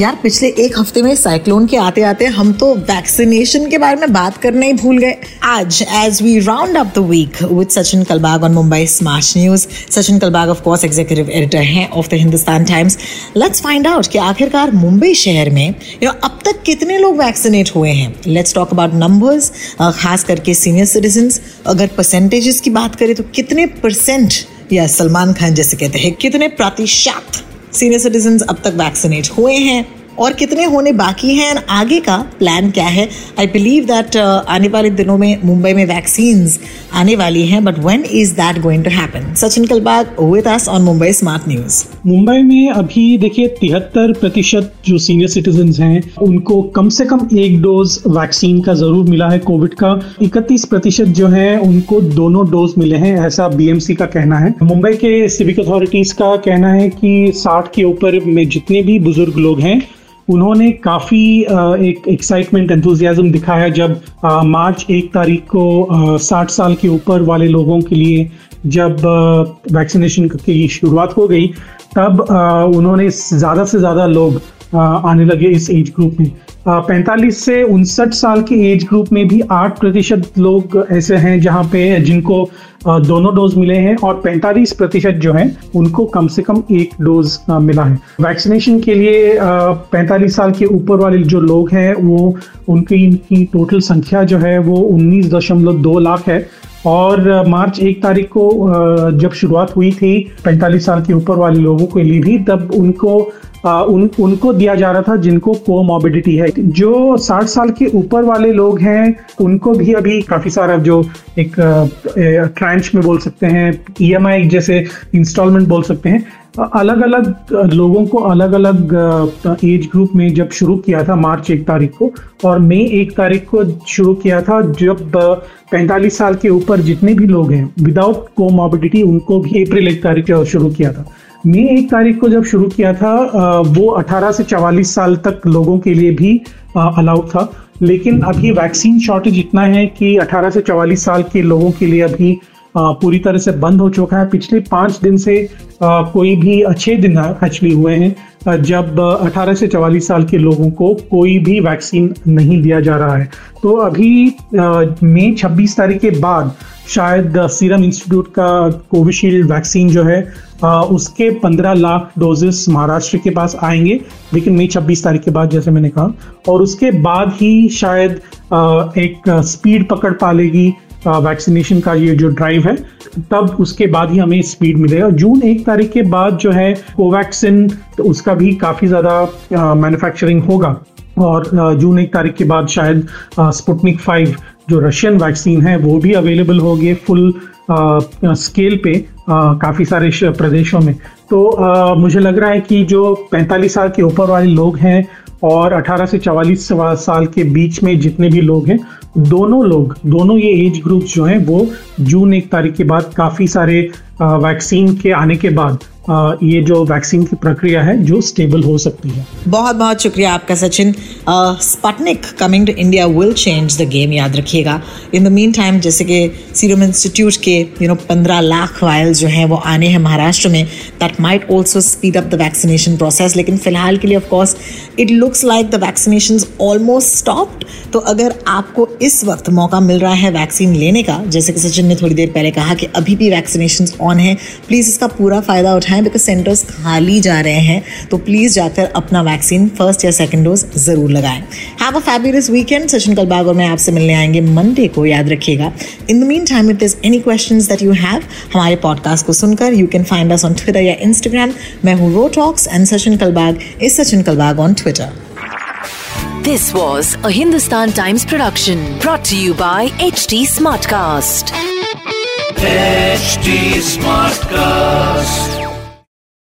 यार, पिछले एक हफ़्ते में साइक्लोन के आते आते हम तो वैक्सीनेशन के बारे में बात करना ही भूल गए। आज as we round up the week with Sachin Kalbag on Mumbai smart news Sachin Kalbag of course executive editor हैं of the Hindustan Times let's find out कि आखिरकार मुंबई शहर में यू अब तक कितने लोग वैक्सीनेट हुए हैं? लेट्स टॉक अबाउट नंबर्स खास करके सीनियर सिटीजन अगर परसेंटेजेस की बात करें तो कितने परसेंट या सलमान खान जैसे कहते हैं, कितने प्रतिशत? सीनियर सिटीजन अब तक वैक्सीनेट हुए हैं। और कितने होने बाकी हैं एंड आगे का प्लान क्या है? आई बिलीव दैट आने वाले दिनों में मुंबई में वैक्सीन आने वाली हैं but when is that going to happen Sachin Kalbag with us on Mumbai smart news Mumbai में अभी देखिए तिहत्तर प्रतिशत जो सीनियर सिटीजन हैं, उनको कम से कम एक डोज वैक्सीन का ज़रूर मिला है कोविड का। इकतीस प्रतिशत जो है, उनको दोनों डोज मिले हैं, ऐसा बीएमसी का कहना है। मुंबई के सिविक अथॉरिटीज का कहना है कि साठ के ऊपर में जितने भी बुज़ुर्ग लोग हैं उन्होंने काफ़ी एक एक्साइटमेंट एंथुजियाज्म दिखाया जब मार्च एक तारीख को साठ साल के ऊपर वाले लोगों के लिए जब वैक्सीनेशन की शुरुआत हो गई, तब उन्होंने ज़्यादा से ज़्यादा लोग आने लगे इस एज ग्रुप में। पैंतालीस से उनसठ साल के एज ग्रुप में भी आठ प्रतिशत लोग ऐसे हैं जहाँ पे जिनको दोनों डोज मिले हैं और 45 प्रतिशत जो है, उनको कम से कम एक डोज मिला है। वैक्सीनेशन के लिए 45 साल के ऊपर वाले जो लोग हैं, वो, उनकी, इनकी टोटल संख्या जो है, वो उन्नीस दशमलव दो लाख है। और मार्च एक तारीख को जब शुरुआत हुई थी 45 साल के ऊपर वाले लोगों के लिए भी, तब उनको आ, उन उनको दिया जा रहा था जिनको कोमोबिडिटी है। जो 60 साल के ऊपर वाले लोग हैं उनको भी अभी काफ़ी सारा जो एक ट्रांच में बोल सकते हैं ईएमआई e जैसे इंस्टॉलमेंट बोल सकते हैं। अलग अलग लोगों को अलग अलग एज ग्रुप में जब शुरू किया था मार्च एक तारीख को और मई एक तारीख को शुरू किया था जब पैंतालीस साल के ऊपर जितने भी लोग हैं विदाउट कोमोबिडिटी उनको भी अप्रैल एक तारीख को शुरू किया था। मई एक तारीख को जब शुरू किया था वो 18 से 44 साल तक लोगों के लिए भी अलाउड था। लेकिन अभी वैक्सीन शॉर्टेज इतना है कि 18 से 44 साल के लोगों के लिए अभी पूरी तरह से बंद हो चुका है। पिछले पाँच दिन से कोई भी अच्छे दिन एक्चुअली हुए हैं जब 18 से 44 साल के लोगों को कोई भी वैक्सीन नहीं दिया जा रहा है। तो अभी मई 26 तारीख के बाद शायद सीरम इंस्टीट्यूट का कोविशील्ड वैक्सीन जो है आ, उसके 15 लाख डोजेस महाराष्ट्र के पास आएँगे लेकिन मई 26 तारीख के बाद जैसे मैंने कहा। और उसके बाद ही शायद आ, एक स्पीड पकड़ पा लेगी वैक्सीनेशन का ये जो ड्राइव है तब उसके बाद ही हमें स्पीड मिलेगा। जून एक तारीख के बाद जो है कोवैक्सिन तो उसका भी काफ़ी ज़्यादा मैन्युफैक्चरिंग होगा। और जून एक तारीख के बाद शायद स्पुटनिक फाइव जो रशियन वैक्सीन है वो भी अवेलेबल होगी फुल स्केल पे काफ़ी सारे प्रदेशों में। तो आ, मुझे लग रहा है कि जो 45 साल के ऊपर वाले लोग हैं और 18 से 44 साल के बीच में जितने भी लोग हैं दोनों लोग दोनों ये एज ग्रुप जो हैं वो जून एक तारीख के बाद काफ़ी सारे वैक्सीन के आने के बाद ये जो वैक्सीन की प्रक्रिया है, जो स्टेबल हो सकती है। बहुत बहुत शुक्रिया आपका, Sachin. Sputnik coming to India will change the game याद रखिएगा। इन द मीन टाइम जैसे कि सीरम इंस्टीट्यूट के यू नो पंद्रह लाख वायल्स जो हैं, वो आने हैं महाराष्ट्र में। That might also speed up the vaccination process लेकिन फ़िलहाल के लिए of course it looks like the vaccination almost stopped तो अगर आपको इस वक्त मौका मिल रहा है वैक्सीन लेने का, जैसे कि सचिन ने थोड़ी देर पहले कहा कि अभी भी वैक्सीनेशन ऑन है प्लीज़ इसका पूरा फ़ायदा उठाएँ बिकॉज़ सेंटर्स खाली जा रहे हैं तो प्लीज़ जाकर अपना वैक्सीन फ़र्स्ट या सेकेंड डोज ज़रूर लगाएँ। Have a fabulous weekend Sachin Kalbag और मैं आपसे मिलने आएँगे मंडे को याद रखिएगा। In the meantime it is any question that you have हमारे पॉडकास्ट को सुनकर you can find us on Twitter या इंस्टाग्राम मैं हूँ Ro talks and Sachin Kalbag is Sachin Kalbag on Twitter This was a Hindustan Times production brought to you by HT Smartcast. HT Smartcast.